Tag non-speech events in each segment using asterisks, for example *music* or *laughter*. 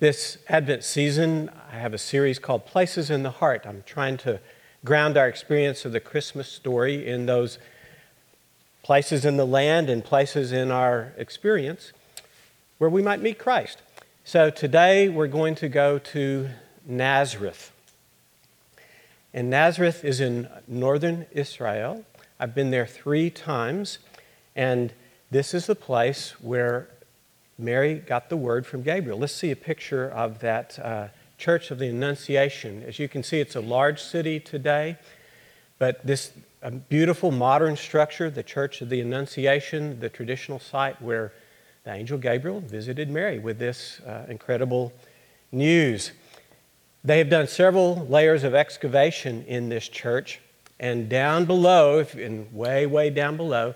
This Advent season, I have a series called Places in the Heart. I'm trying to ground our experience of the Christmas story in those places in the land and places in our experience where we might meet Christ. So today we're going to go to Nazareth. And Nazareth is in northern Israel. I've been there three times, and this is the place where Mary got the word from Gabriel. Let's see a picture of that uh, Church of the Annunciation. As you can see, it's a large city today, but this beautiful modern structure, the Church of the Annunciation, the traditional site where the angel Gabriel visited Mary with this uh, incredible news. They have done several layers of excavation in this church, and down below, and way, way down below,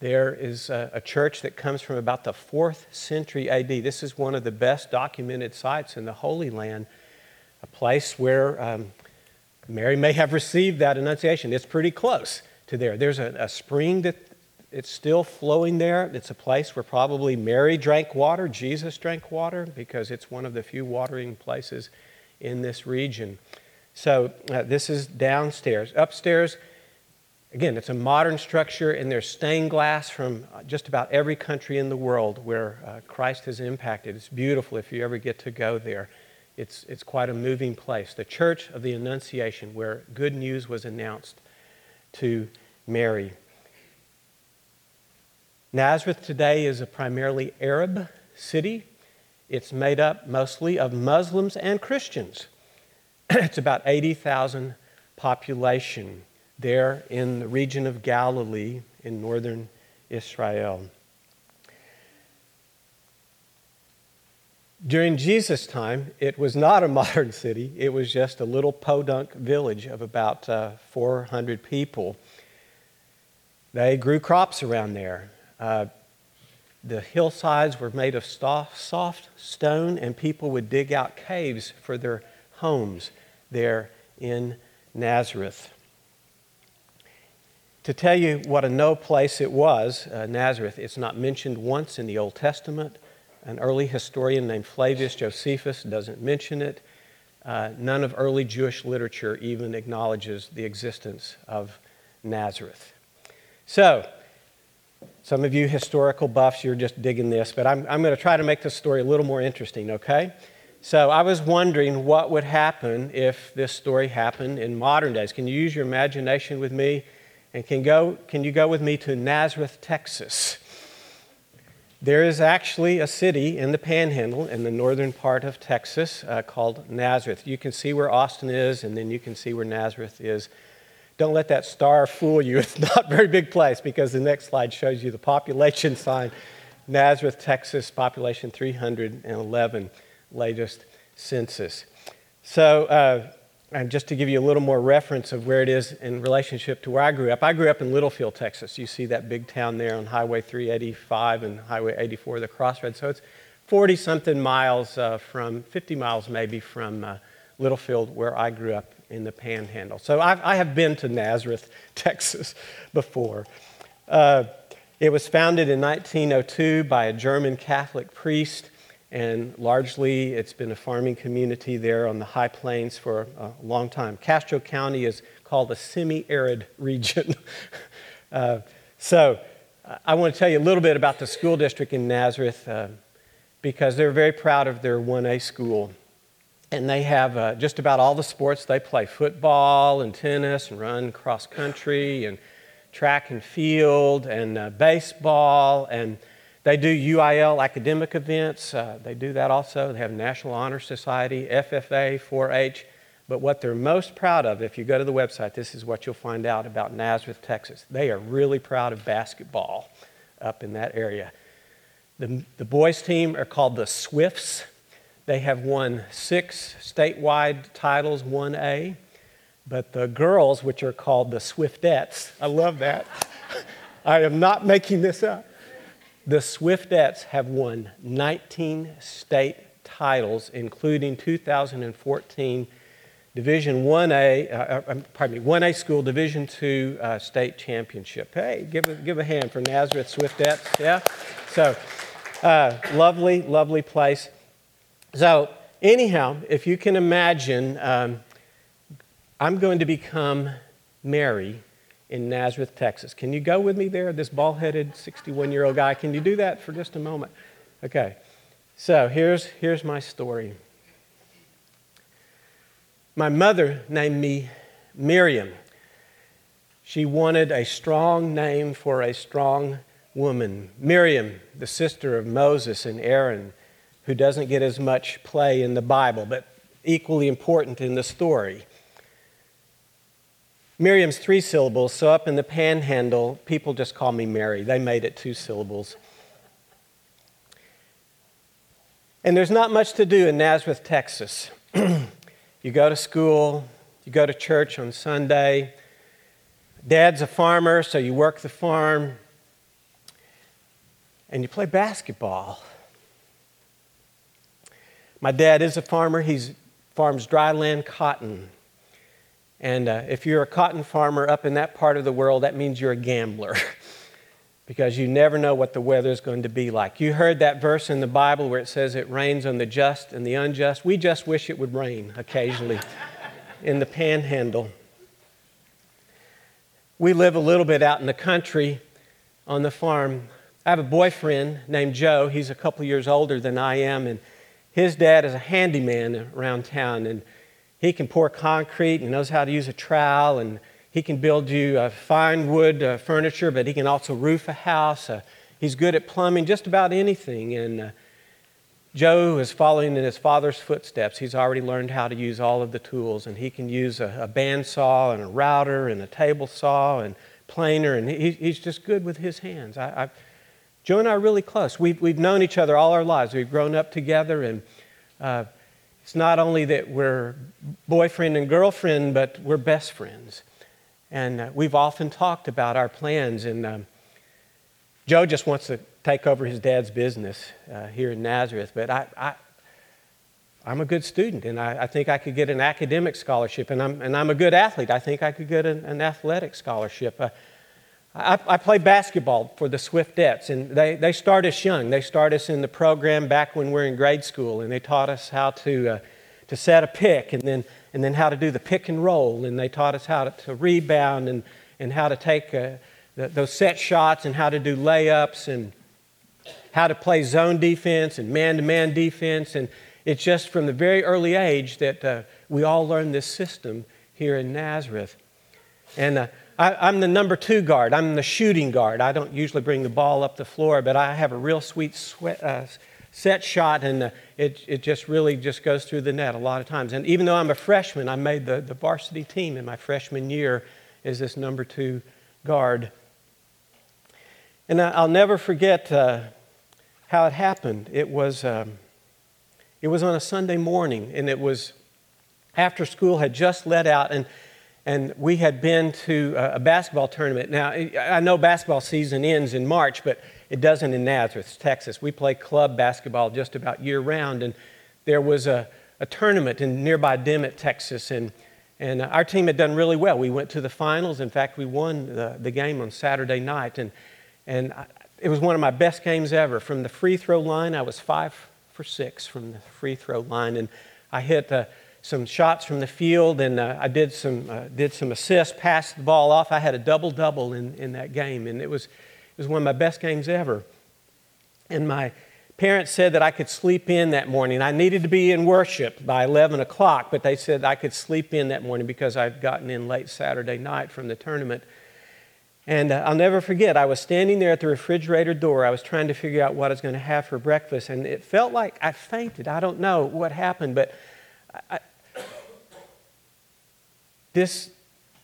there is a, a, church that comes from about the fourth century AD. This is one of the best documented sites in the Holy Land, a place where um, Mary may have received that annunciation. It's pretty close to there. There's a, a spring that it's still flowing there. It's a place where probably Mary drank water, Jesus drank water, because it's one of the few watering places in this region. So uh, this is downstairs. Upstairs, Again, it's a modern structure, and there's stained glass from just about every country in the world where uh, Christ has impacted. It's beautiful if you ever get to go there. It's, it's quite a moving place. The Church of the Annunciation, where good news was announced to Mary. Nazareth today is a primarily Arab city. It's made up mostly of Muslims and Christians. *clears throat* it's about 80,000 population there in the region of Galilee in northern Israel. During Jesus' time, it was not a *laughs* modern city. It was just a little podunk village of about uh, 400 people. They grew crops around there. Uh, the hillsides were made of soft, soft stone, and people would dig out caves for their homes there in Nazareth. To tell you what a no place it was, uh, Nazareth, it's not mentioned once in the Old Testament. An early historian named Flavius Josephus doesn't mention it. Uh, none of early Jewish literature even acknowledges the existence of Nazareth. So, some of you historical buffs, you're just digging this, but I'm, I'm going to try to make this story a little more interesting, okay? So, I was wondering what would happen if this story happened in modern days. Can you use your imagination with me? And can, go, can you go with me to Nazareth, Texas? There is actually a city in the panhandle in the northern part of Texas uh, called Nazareth. You can see where Austin is, and then you can see where Nazareth is. Don't let that star fool you. *laughs* It's not a very big place because the next slide shows you the population sign. Nazareth, Texas, population 311, latest census. So, uh, and just to give you a little more reference of where it is in relationship to where I grew up, I grew up in Littlefield, Texas. You see that big town there on Highway 385 and Highway 84, the crossroads. So it's 40 something miles uh, from, 50 miles maybe from uh, Littlefield, where I grew up in the panhandle. So I've, I have been to Nazareth, *laughs* Texas before. Uh, it was founded in 1902 by a German Catholic priest and largely it's been a farming community there on the high plains for a long time. Castro County is called a semi arid *laughs* region. *laughs* uh, so, I want to tell you a little bit about the school district in Nazareth uh, because they're very proud of their 1A school. And they have uh, just about all the sports they play football and tennis and run cross country and track and field and uh, baseball and they do UIL academic events. Uh, they do that also. They have National Honor Society, FFA, 4 H. But what they're most proud of, if you go to the website, this is what you'll find out about Nazareth, Texas. They are really proud of basketball up in that area. The, the boys' team are called the Swifts. They have won six statewide titles, 1A. But the girls, which are called the Swiftettes, I love that. *laughs* I am not making this up. The Swiftettes have won 19 state titles, including 2014 Division 1A, uh, uh, pardon me, 1A school Division 2 uh, state championship. Hey, give a, give a hand for Nazareth Swiftettes, yeah? So, uh, lovely, lovely place. So, anyhow, if you can imagine, um, I'm going to become Mary in Nazareth, Texas. Can you go with me there, this bald headed 61 year old guy? Can you do that for just a moment? Okay, so here's, here's my story. My mother named me Miriam. She wanted a strong name for a strong woman. Miriam, the sister of Moses and Aaron, who doesn't get as much play in the Bible, but equally important in the story. Miriam's three syllables, so up in the panhandle, people just call me Mary. They made it two syllables. And there's not much to do in Nazareth, Texas. *clears throat* you go to school, you go to church on Sunday. Dad's a farmer, so you work the farm. And you play basketball. My dad is a farmer. He farms dryland cotton. And uh, if you're a cotton farmer up in that part of the world, that means you're a gambler *laughs* because you never know what the weather is going to be like. You heard that verse in the Bible where it says it rains on the just and the unjust. We just wish it would rain occasionally *laughs* in the panhandle. We live a little bit out in the country on the farm. I have a boyfriend named Joe. He's a couple years older than I am, and his dad is a handyman around town. And he can pour concrete and knows how to use a trowel, and he can build you uh, fine wood uh, furniture, but he can also roof a house. Uh, he's good at plumbing, just about anything. And uh, Joe is following in his father's footsteps. He's already learned how to use all of the tools, and he can use a, a bandsaw and a router and a table saw and planer, and he, he's just good with his hands. I, I, Joe and I are really close. We've, we've known each other all our lives. We've grown up together, and uh, it's not only that we're boyfriend and girlfriend, but we're best friends. And uh, we've often talked about our plans. And um, Joe just wants to take over his dad's business uh, here in Nazareth. But I, I, am a good student, and I, I, think I could get an academic scholarship. And I'm, and I'm a good athlete. I think I could get an, an athletic scholarship. Uh, I, I played basketball for the Swiftettes, and they, they start us young. They start us in the program back when we are in grade school, and they taught us how to, uh, to set a pick and then, and then how to do the pick and roll, and they taught us how to, to rebound and, and how to take uh, the, those set shots and how to do layups and how to play zone defense and man to man defense. And it's just from the very early age that uh, we all learned this system here in Nazareth. And uh, I, am the number two guard. I'm the shooting guard. I don't usually bring the ball up the floor, but I have a real sweet sweat, uh, set shot, and uh, it, it just really just goes through the net a lot of times. And even though I'm a freshman, I made the, the varsity team in my freshman year as this number two guard. And I, will never forget uh, how it happened. It was, um, it was on a Sunday morning, and it was after school had just let out, and and we had been to a basketball tournament. Now, I know basketball season ends in March, but it doesn't in Nazareth, Texas. We play club basketball just about year round, and there was a, a tournament in nearby Dimmitt, Texas, and, and our team had done really well. We went to the finals. In fact, we won the, the game on Saturday night, and, and I, it was one of my best games ever. From the free throw line, I was five for six from the free throw line, and I hit a some shots from the field, and uh, I did some, uh, did some assists, passed the ball off. I had a double double in, in that game, and it was, it was one of my best games ever. And my parents said that I could sleep in that morning. I needed to be in worship by 11 o'clock, but they said I could sleep in that morning because I'd gotten in late Saturday night from the tournament. And uh, I'll never forget, I was standing there at the refrigerator door. I was trying to figure out what I was going to have for breakfast, and it felt like I fainted. I don't know what happened, but I, this,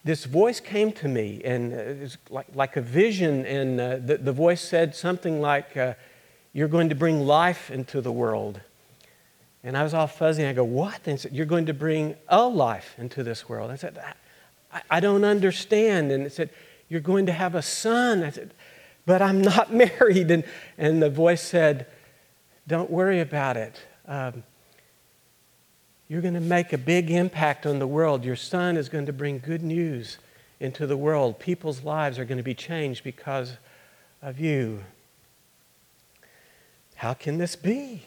this voice came to me, and it was like, like a vision, and uh, the, the voice said something like, uh, You're going to bring life into the world. And I was all fuzzy, and I go, What? And said, You're going to bring a life into this world. I said, I, I don't understand. And it said, You're going to have a son. I said, But I'm not *laughs* married. And, and the voice said, Don't worry about it. Um, you're going to make a big impact on the world. Your son is going to bring good news into the world. People's lives are going to be changed because of you. How can this be?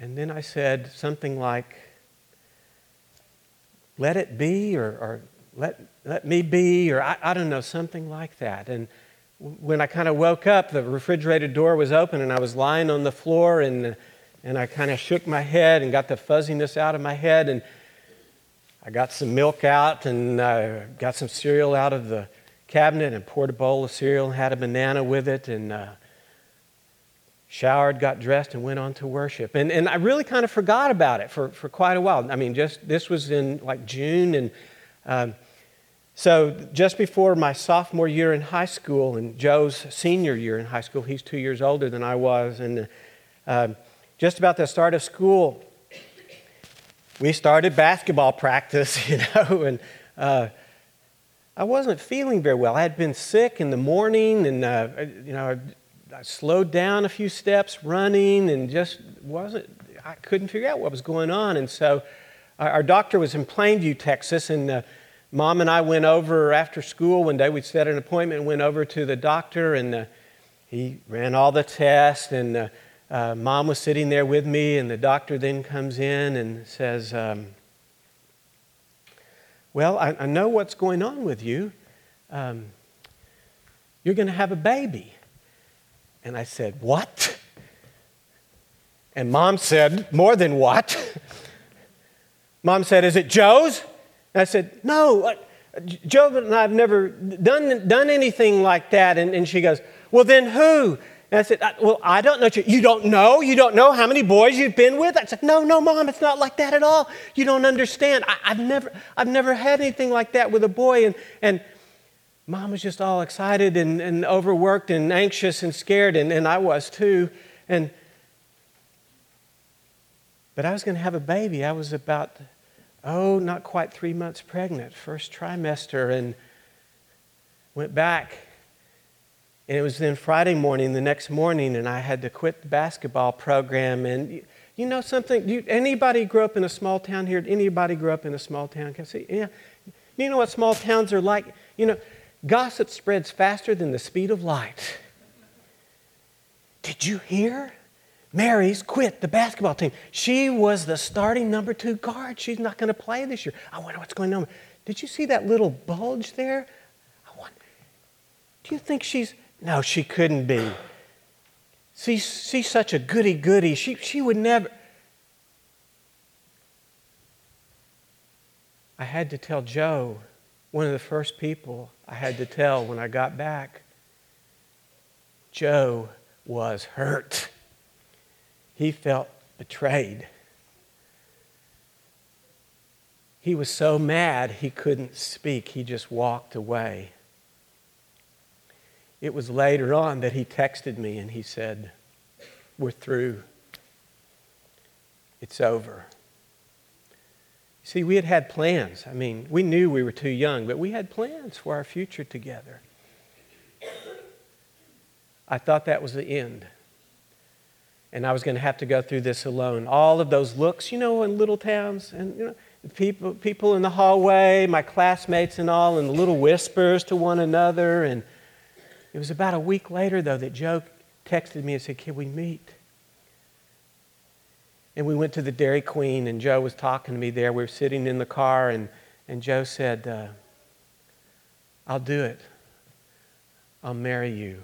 And then I said something like, let it be, or, or let, let me be, or I, I don't know, something like that. And when I kind of woke up, the refrigerator door was open and I was lying on the floor and, and I kind of shook my head and got the fuzziness out of my head. And I got some milk out and uh, got some cereal out of the cabinet and poured a bowl of cereal and had a banana with it and uh, showered, got dressed, and went on to worship. And, and I really kind of forgot about it for, for quite a while. I mean, just this was in like June and. Um, so, just before my sophomore year in high school and Joe's senior year in high school, he's two years older than I was, and uh, just about the start of school, we started basketball practice, *laughs* you know, and uh, I wasn't feeling very well. I had been sick in the morning, and, uh, you know, I slowed down a few steps running and just wasn't, I couldn't figure out what was going on. And so, our doctor was in Plainview, Texas, and uh, Mom and I went over after school one day. We set an appointment, went over to the doctor, and uh, he ran all the tests. And uh, mom was sitting there with me, and the doctor then comes in and says, um, Well, I, I, know what's going on with you. Um, you're going to have a baby. And I said, What? And mom said, More than what? *laughs* mom said, Is it Joe's? And I said, No, uh, Joe and I have never done, done anything like that. And, and she goes, Well, then who? And I said, Well, I don't know. You don't know? You don't know how many boys you've been with? I said, No, no, Mom, it's not like that at all. You don't understand. I, have never, I've never had anything like that with a boy. And, and Mom was just all excited and, and overworked and anxious and scared, and, and I was too. And, but I was going to have a baby. I was about oh, not quite three months pregnant, first trimester, and went back. And it was then Friday morning, the next morning, and I had to quit the basketball program. And you, know something? You, anybody grew up in a small town here? Anybody grew up in a small town? Can see? Yeah. You know what small towns are like? You know, gossip spreads faster than the speed of light. Did you hear? Mary's quit the basketball team. She was the starting number two guard. She's not going to play this year. I wonder what's going on. Did you see that little bulge there? I wonder, do you think she's. No, she couldn't be. See, she's such a goody goody. She, she would never. I had to tell Joe, one of the first people I had to tell when I got back. Joe was hurt he felt betrayed. He was so mad he couldn't speak. He just walked away. It was later on that he texted me and he said, We're through. It's over. See, we had had plans. I mean, we knew we were too young, but we had plans for our future together. I thought that was the end and I was going to have to go through this alone. All of those looks, you know, in little towns, and you know, people, people in the hallway, my classmates and all, and the little whispers to one another. And it was about a week later, though, that Joe texted me and said, Can we meet? And we went to the Dairy Queen, and Joe was talking to me there. We were sitting in the car, and, and Joe said, uh, I'll do it. I'll marry you.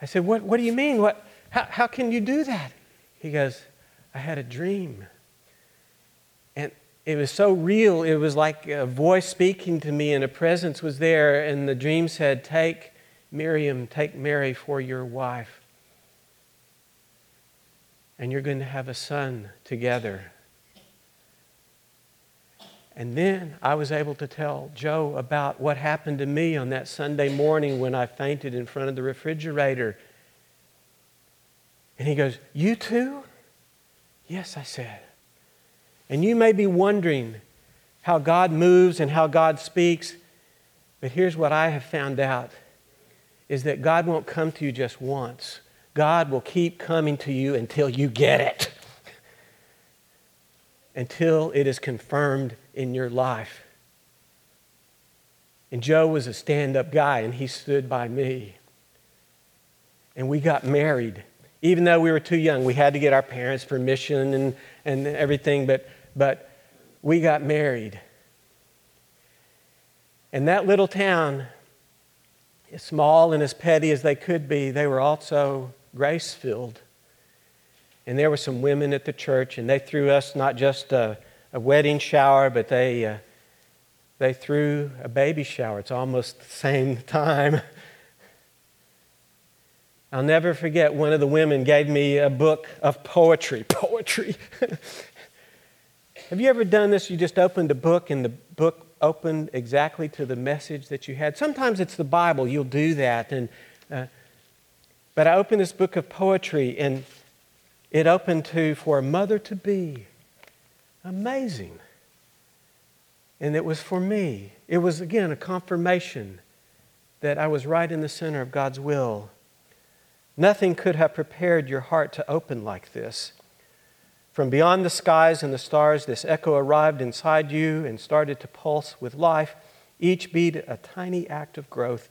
I said, What, what do you mean? What? How, how can you do that? He goes, I had a dream. And it was so real. It was like a voice speaking to me, and a presence was there. And the dream said, Take Miriam, take Mary for your wife. And you're going to have a son together. And then I was able to tell Joe about what happened to me on that Sunday morning when I fainted in front of the refrigerator and he goes, You too? Yes, I said. And you may be wondering how God moves and how God speaks, but here's what I have found out is that God won't come to you just once. God will keep coming to you until you get it. *laughs* until it is confirmed in your life. And Joe was a stand up guy, and he stood by me. And we got married even though we were too young. We had to get our parents' permission and, and everything, but, but we got married. And that little town, small and as petty as they could be, they were also grace filled. And there were some women at the church, and they threw us not just a, a wedding shower, but they, uh, they threw a baby shower. It's almost the same *laughs* time. I'll never forget one of the women gave me a book of poetry. *laughs* Poetry. *laughs* Have you ever done this? You just opened a book and the book opened exactly to the message that you had. Sometimes it's the Bible, you'll do that. And, uh, but I opened this book of poetry and it opened to For a Mother to Be. Amazing. And it was for me. It was, again, a confirmation that I was right in the center of God's will. Nothing could have prepared your heart to open like this. From beyond the skies and the stars, this echo arrived inside you and started to pulse with life, each beat a tiny act of growth,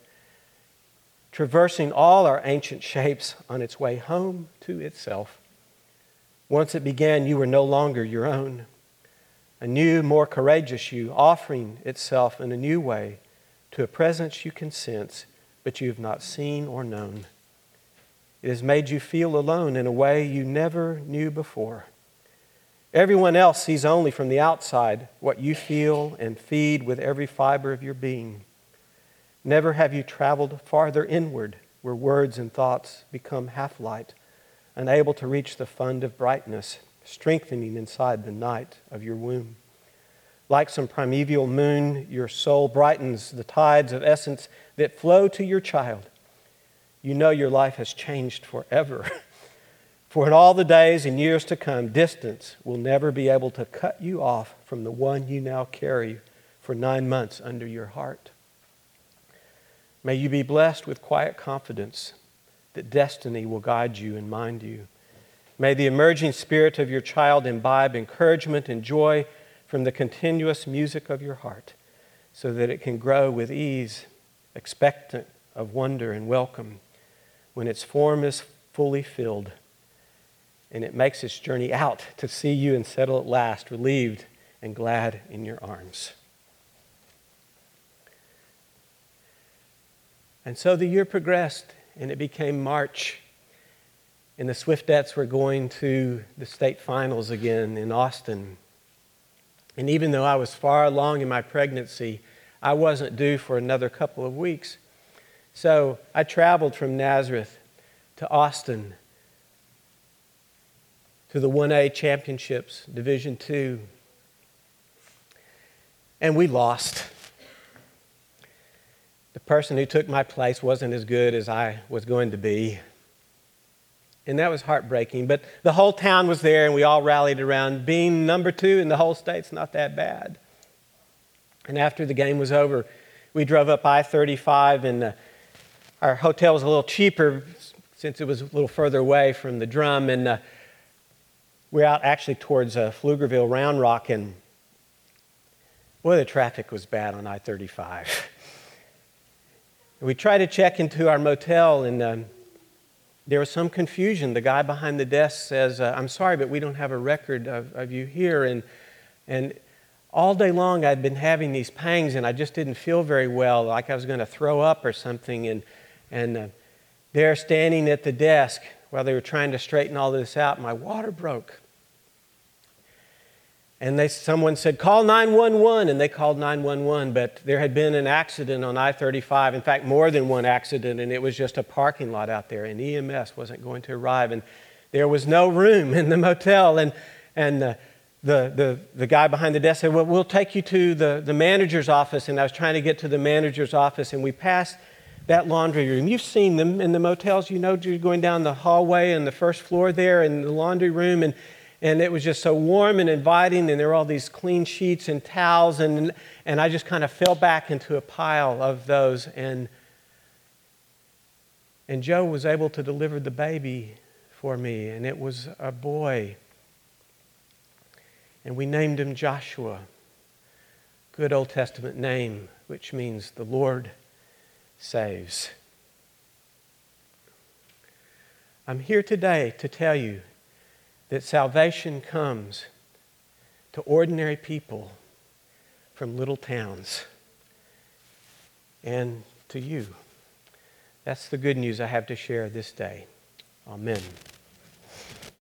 traversing all our ancient shapes on its way home to itself. Once it began, you were no longer your own. A new, more courageous you, offering itself in a new way to a presence you can sense, but you have not seen or known. It has made you feel alone in a way you never knew before. Everyone else sees only from the outside what you feel and feed with every fiber of your being. Never have you traveled farther inward where words and thoughts become half light, unable to reach the fund of brightness, strengthening inside the night of your womb. Like some primeval moon, your soul brightens the tides of essence that flow to your child. You know your life has changed forever. *laughs* For in all the days and years to come, distance will never be able to cut you off from the one you now carry for nine months under your heart. May you be blessed with quiet confidence that destiny will guide you and mind you. May the emerging spirit of your child imbibe encouragement and joy from the continuous music of your heart so that it can grow with ease, expectant of wonder and welcome when its form is fully filled and it makes its journey out to see you and settle at last, relieved and glad in your arms. And so the year progressed, and it became March, and the Swiftettes were going to the state finals again in Austin. And even though I was far along in my pregnancy, I wasn't due for another couple of weeks. So I traveled from Nazareth to Austin to the 1A championships, Division 2. And we lost. The person who took my place wasn't as good as I was going to be. And that was heartbreaking. But the whole town was there and we all rallied around. Being number two in the whole state's not that bad. And after the game was over, we drove up I 35 and uh, our hotel was a little cheaper since it was a little further away from the drum. And uh, we're out actually towards uh, Pflugerville, Round Rock, and boy, the traffic was bad on I 35. *laughs* we tried to check into our motel, and um, there was some confusion. The guy behind the desk says, uh, I'm sorry, but we don't have a record of, of you here. And, and all day long, I'd been having these pangs, and I just didn't feel very well, like I was going to throw up or something. And, and uh, there, standing at the desk, while they were trying to straighten all this out, my water broke. And they, someone said, call 911, and they called 911, but there had been an accident on I 35, in fact, more than one accident, and it was just a parking lot out there, and EMS wasn't going to arrive, and there was no room in the motel. And, and the, the, the, the guy behind the desk said, Well, we'll take you to the, the manager's office. And I was trying to get to the manager's office, and we passed that laundry room. You've seen them in the motels, you know, you're going down the hallway and the first floor there in the laundry room, and and it was just so warm and inviting, and there were all these clean sheets and towels, and, and I just kind of fell back into a pile of those. And, and Joe was able to deliver the baby for me, and it was a boy. And we named him Joshua, good Old Testament name, which means the Lord saves. I'm here today to tell you that salvation comes to ordinary people from little towns and to you. That's the good news I have to share this day. Amen.